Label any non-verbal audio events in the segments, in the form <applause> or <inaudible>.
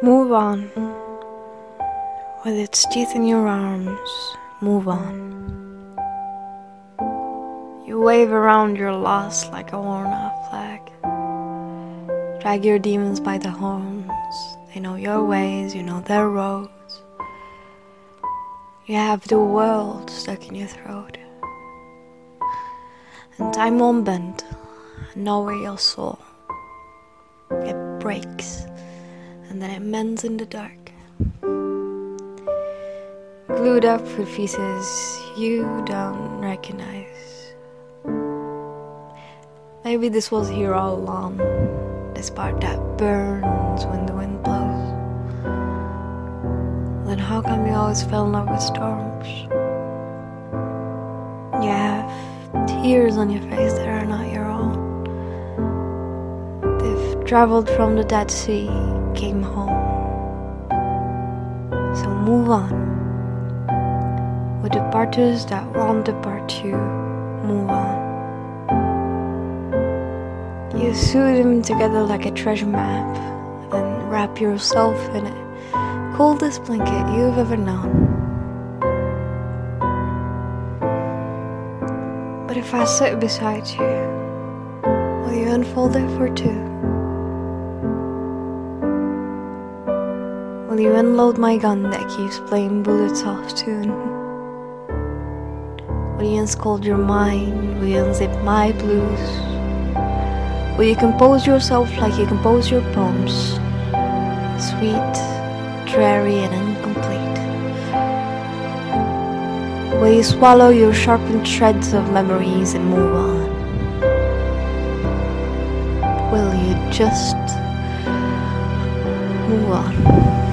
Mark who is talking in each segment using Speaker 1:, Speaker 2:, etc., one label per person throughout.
Speaker 1: Move on. With its teeth in your arms, move on. You wave around your loss like a worn off flag. Drag your demons by the horns. They know your ways, you know their roads. You have the world stuck in your throat. And time won't bend, will your soul. It breaks, and then it mends in the dark. Glued up with pieces you don't recognize. Maybe this was here all along, this part that burns when the wind blows. Then how come you always fell in love with storms? You have tears on your face that are not your own. They've traveled from the Dead Sea, came home. So move on. With the parts that won't depart you, move on. You sew them together like a treasure map, then wrap yourself in it. Coldest blanket you've ever known. But if I sit beside you, will you unfold it for two? Will you unload my gun that keeps playing bullets off tune? Will you unscold your mind? Will you unzip my blues? Will you compose yourself like you compose your poems? Sweet, dreary, and incomplete. Will you swallow your sharpened shreds of memories and move on? Will you just move on?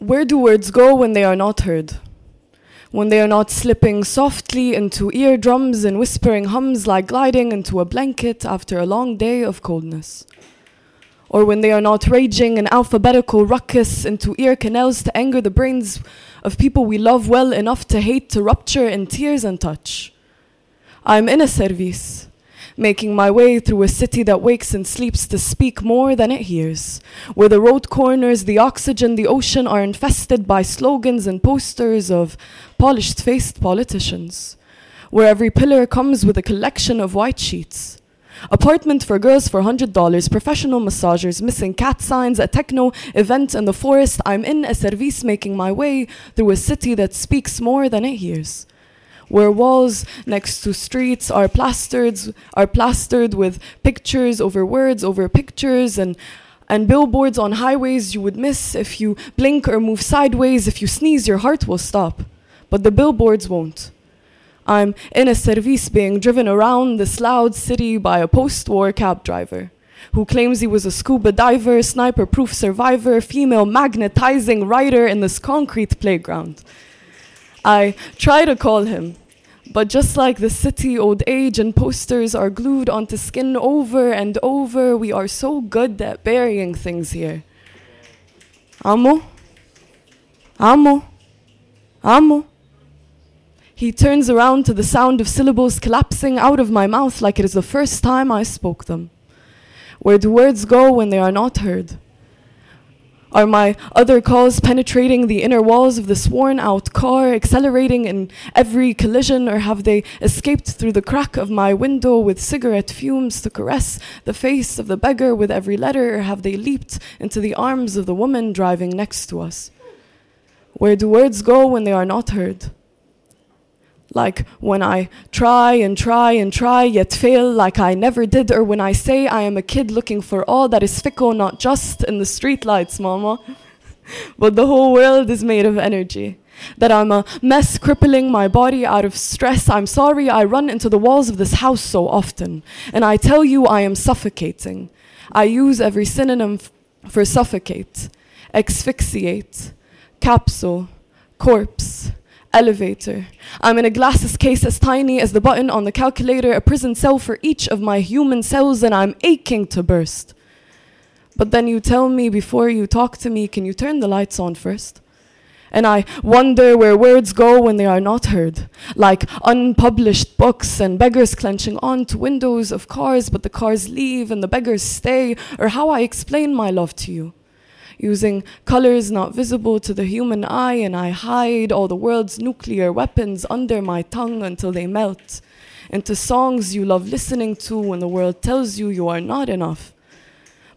Speaker 2: Where do words go when they are not heard? When they are not slipping softly into eardrums and whispering hums like gliding into a blanket after a long day of coldness? Or when they are not raging an alphabetical ruckus into ear canals to anger the brains of people we love well enough to hate to rupture in tears and touch? I'm in a service, making my way through a city that wakes and sleeps to speak more than it hears, where the road corners, the oxygen, the ocean are infested by slogans and posters of polished faced politicians, where every pillar comes with a collection of white sheets. Apartment for girls for $100, professional massagers, missing cat signs, a techno event in the forest. I'm in a service making my way through a city that speaks more than it hears where walls next to streets are plastered are plastered with pictures over words over pictures and and billboards on highways you would miss. If you blink or move sideways if you sneeze your heart will stop. But the billboards won't. I'm in a service being driven around this loud city by a post-war cab driver who claims he was a scuba diver sniper proof survivor female magnetizing writer in this concrete playground. I try to call him, but just like the city, old age and posters are glued onto skin over and over, we are so good at burying things here. Amo? Amo? Amo? He turns around to the sound of syllables collapsing out of my mouth like it is the first time I spoke them. Where do words go when they are not heard? Are my other calls penetrating the inner walls of this worn out car, accelerating in every collision, or have they escaped through the crack of my window with cigarette fumes to caress the face of the beggar with every letter, or have they leaped into the arms of the woman driving next to us? Where do words go when they are not heard? Like when I try and try and try, yet fail like I never did, or when I say I am a kid looking for all that is fickle, not just in the streetlights, mama, <laughs> but the whole world is made of energy. That I'm a mess crippling my body out of stress. I'm sorry I run into the walls of this house so often, and I tell you I am suffocating. I use every synonym for suffocate, asphyxiate, capsule, corpse elevator. I'm in a glasses case as tiny as the button on the calculator, a prison cell for each of my human cells, and I'm aching to burst. But then you tell me before you talk to me, can you turn the lights on first? And I wonder where words go when they are not heard, like unpublished books and beggars clenching on to windows of cars, but the cars leave and the beggars stay, or how I explain my love to you. Using colors not visible to the human eye, and I hide all the world's nuclear weapons under my tongue until they melt into songs you love listening to when the world tells you you are not enough.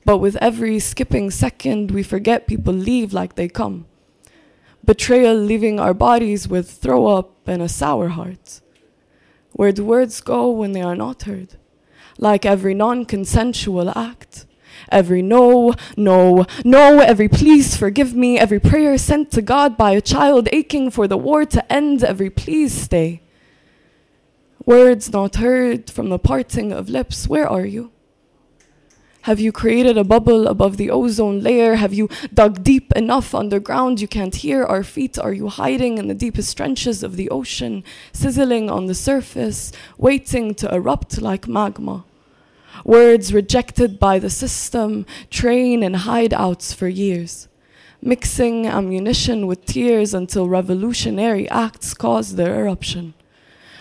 Speaker 2: But with every skipping second, we forget people leave like they come betrayal leaving our bodies with throw up and a sour heart. Where do words go when they are not heard? Like every non consensual act. Every no, no, no, every please forgive me, every prayer sent to God by a child aching for the war to end, every please stay. Words not heard from the parting of lips, where are you? Have you created a bubble above the ozone layer? Have you dug deep enough underground you can't hear our feet? Are you hiding in the deepest trenches of the ocean, sizzling on the surface, waiting to erupt like magma? Words rejected by the system train in hideouts for years, mixing ammunition with tears until revolutionary acts cause their eruption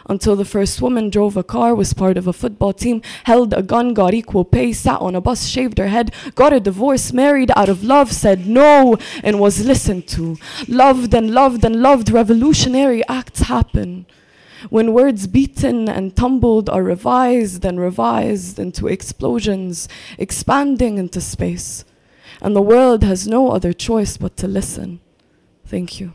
Speaker 2: until the first woman drove a car, was part of a football team, held a gun, got equal pay, sat on a bus, shaved her head, got a divorce, married out of love, said no, and was listened to. Loved and loved and loved. Revolutionary acts happen. When words beaten and tumbled are revised and revised into explosions, expanding into space. And the world has no other choice but to listen. Thank you.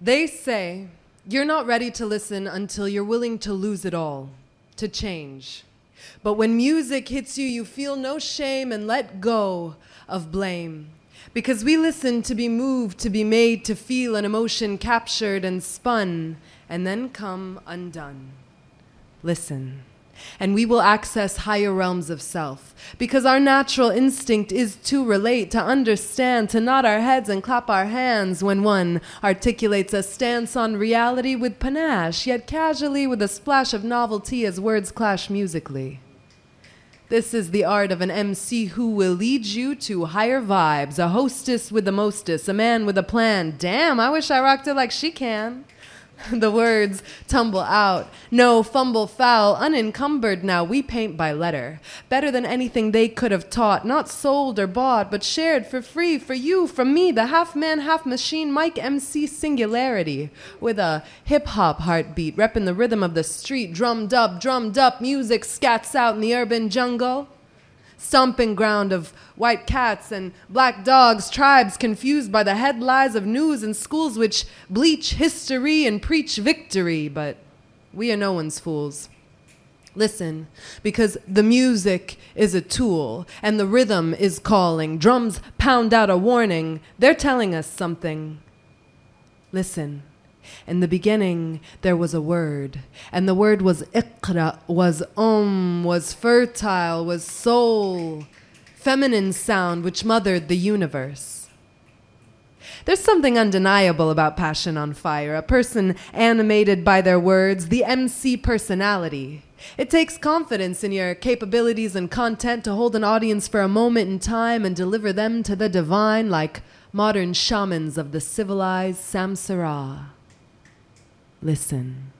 Speaker 3: They say you're not ready to listen until you're willing to lose it all, to change. But when music hits you, you feel no shame and let go of blame. Because we listen to be moved, to be made to feel an emotion captured and spun, and then come undone. Listen and we will access higher realms of self. Because our natural instinct is to relate, to understand, to nod our heads and clap our hands when one articulates a stance on reality with panache, yet casually with a splash of novelty as words clash musically. This is the art of an MC who will lead you to higher vibes, a hostess with the mostess, a man with a plan. Damn, I wish I rocked it like she can. <laughs> the words tumble out. No fumble foul, unencumbered now. We paint by letter. Better than anything they could have taught. Not sold or bought, but shared for free for you, from me, the half man, half machine Mike MC singularity. With a hip hop heartbeat, repping the rhythm of the street. Drummed up, drummed up, music scats out in the urban jungle stomping ground of white cats and black dogs, tribes confused by the headlines of news and schools which bleach history and preach victory, but we are no one's fools. Listen, because the music is a tool and the rhythm is calling. Drums pound out a warning. They're telling us something. Listen. In the beginning, there was a word, and the word was iqra, was um, was fertile, was soul, feminine sound which mothered the universe. There's something undeniable about Passion on Fire, a person animated by their words, the MC personality. It takes confidence in your capabilities and content to hold an audience for a moment in time and deliver them to the divine like modern shamans of the civilized Samsara. Listen.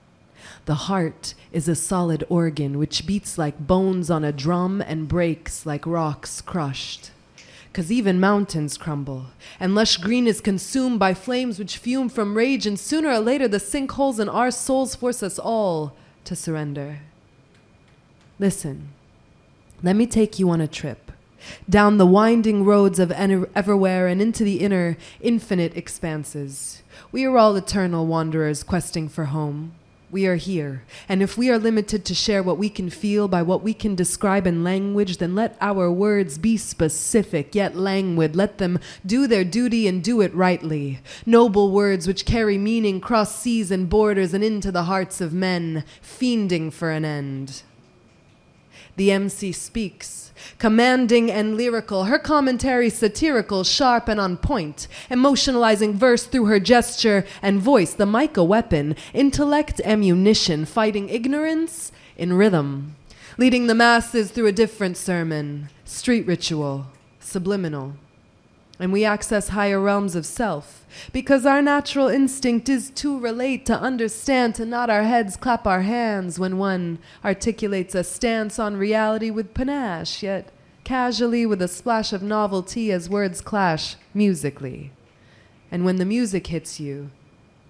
Speaker 3: The heart is a solid organ which beats like bones on a drum and breaks like rocks crushed. Cause even mountains crumble, and lush green is consumed by flames which fume from rage, and sooner or later the sinkholes in our souls force us all to surrender. Listen, let me take you on a trip down the winding roads of everywhere and into the inner, infinite expanses. We are all eternal wanderers questing for home. we are here. And if we are limited to share what we can feel by what we can describe in language, then let our words be specific yet languid. Let them do their duty and do it rightly. Noble words which carry meaning cross seas and borders and into the hearts of men, fiending for an end. The MC speaks, commanding and lyrical, her commentary satirical, sharp and on point, emotionalizing verse through her gesture and voice, the mic a weapon, intellect ammunition, fighting ignorance in rhythm, leading the masses through a different sermon, street ritual, subliminal and we access higher realms of self because our natural instinct is to relate, to understand, to nod our heads, clap our hands when one articulates a stance on reality with panache, yet casually with a splash of novelty as words clash musically. And when the music hits you,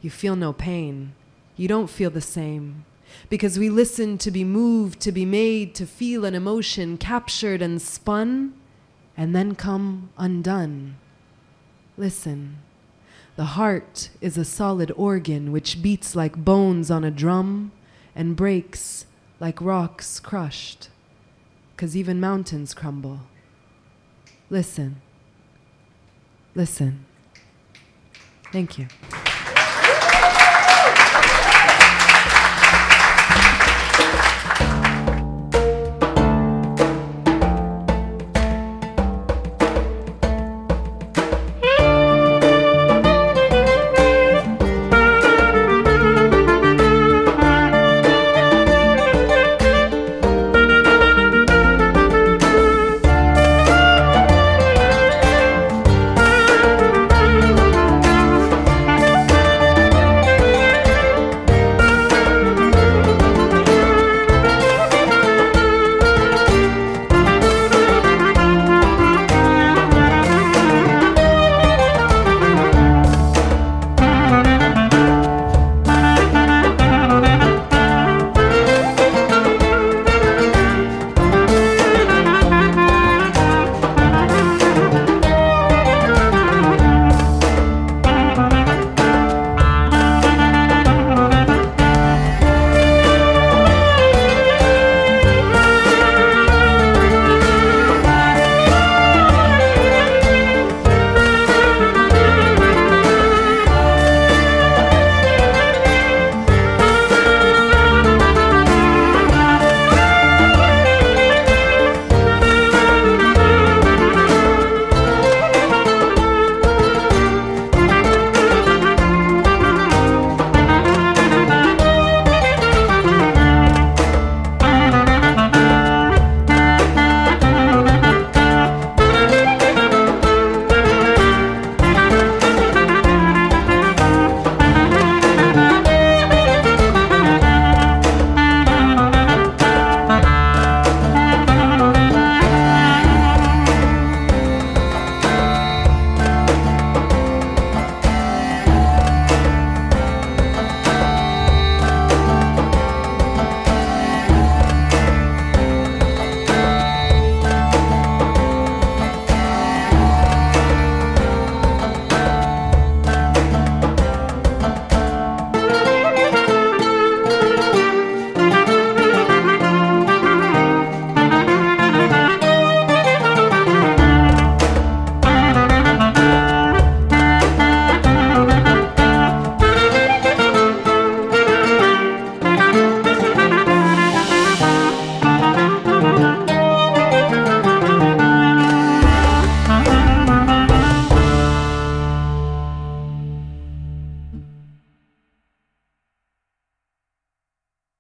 Speaker 3: you feel no pain. You don't feel the same. Because we listen to be moved, to be made, to feel an emotion captured and spun and then come undone. Listen. The heart is a solid organ which beats like bones on a drum and breaks like rocks crushed, 'cause even mountains crumble. Listen. Listen. Thank you.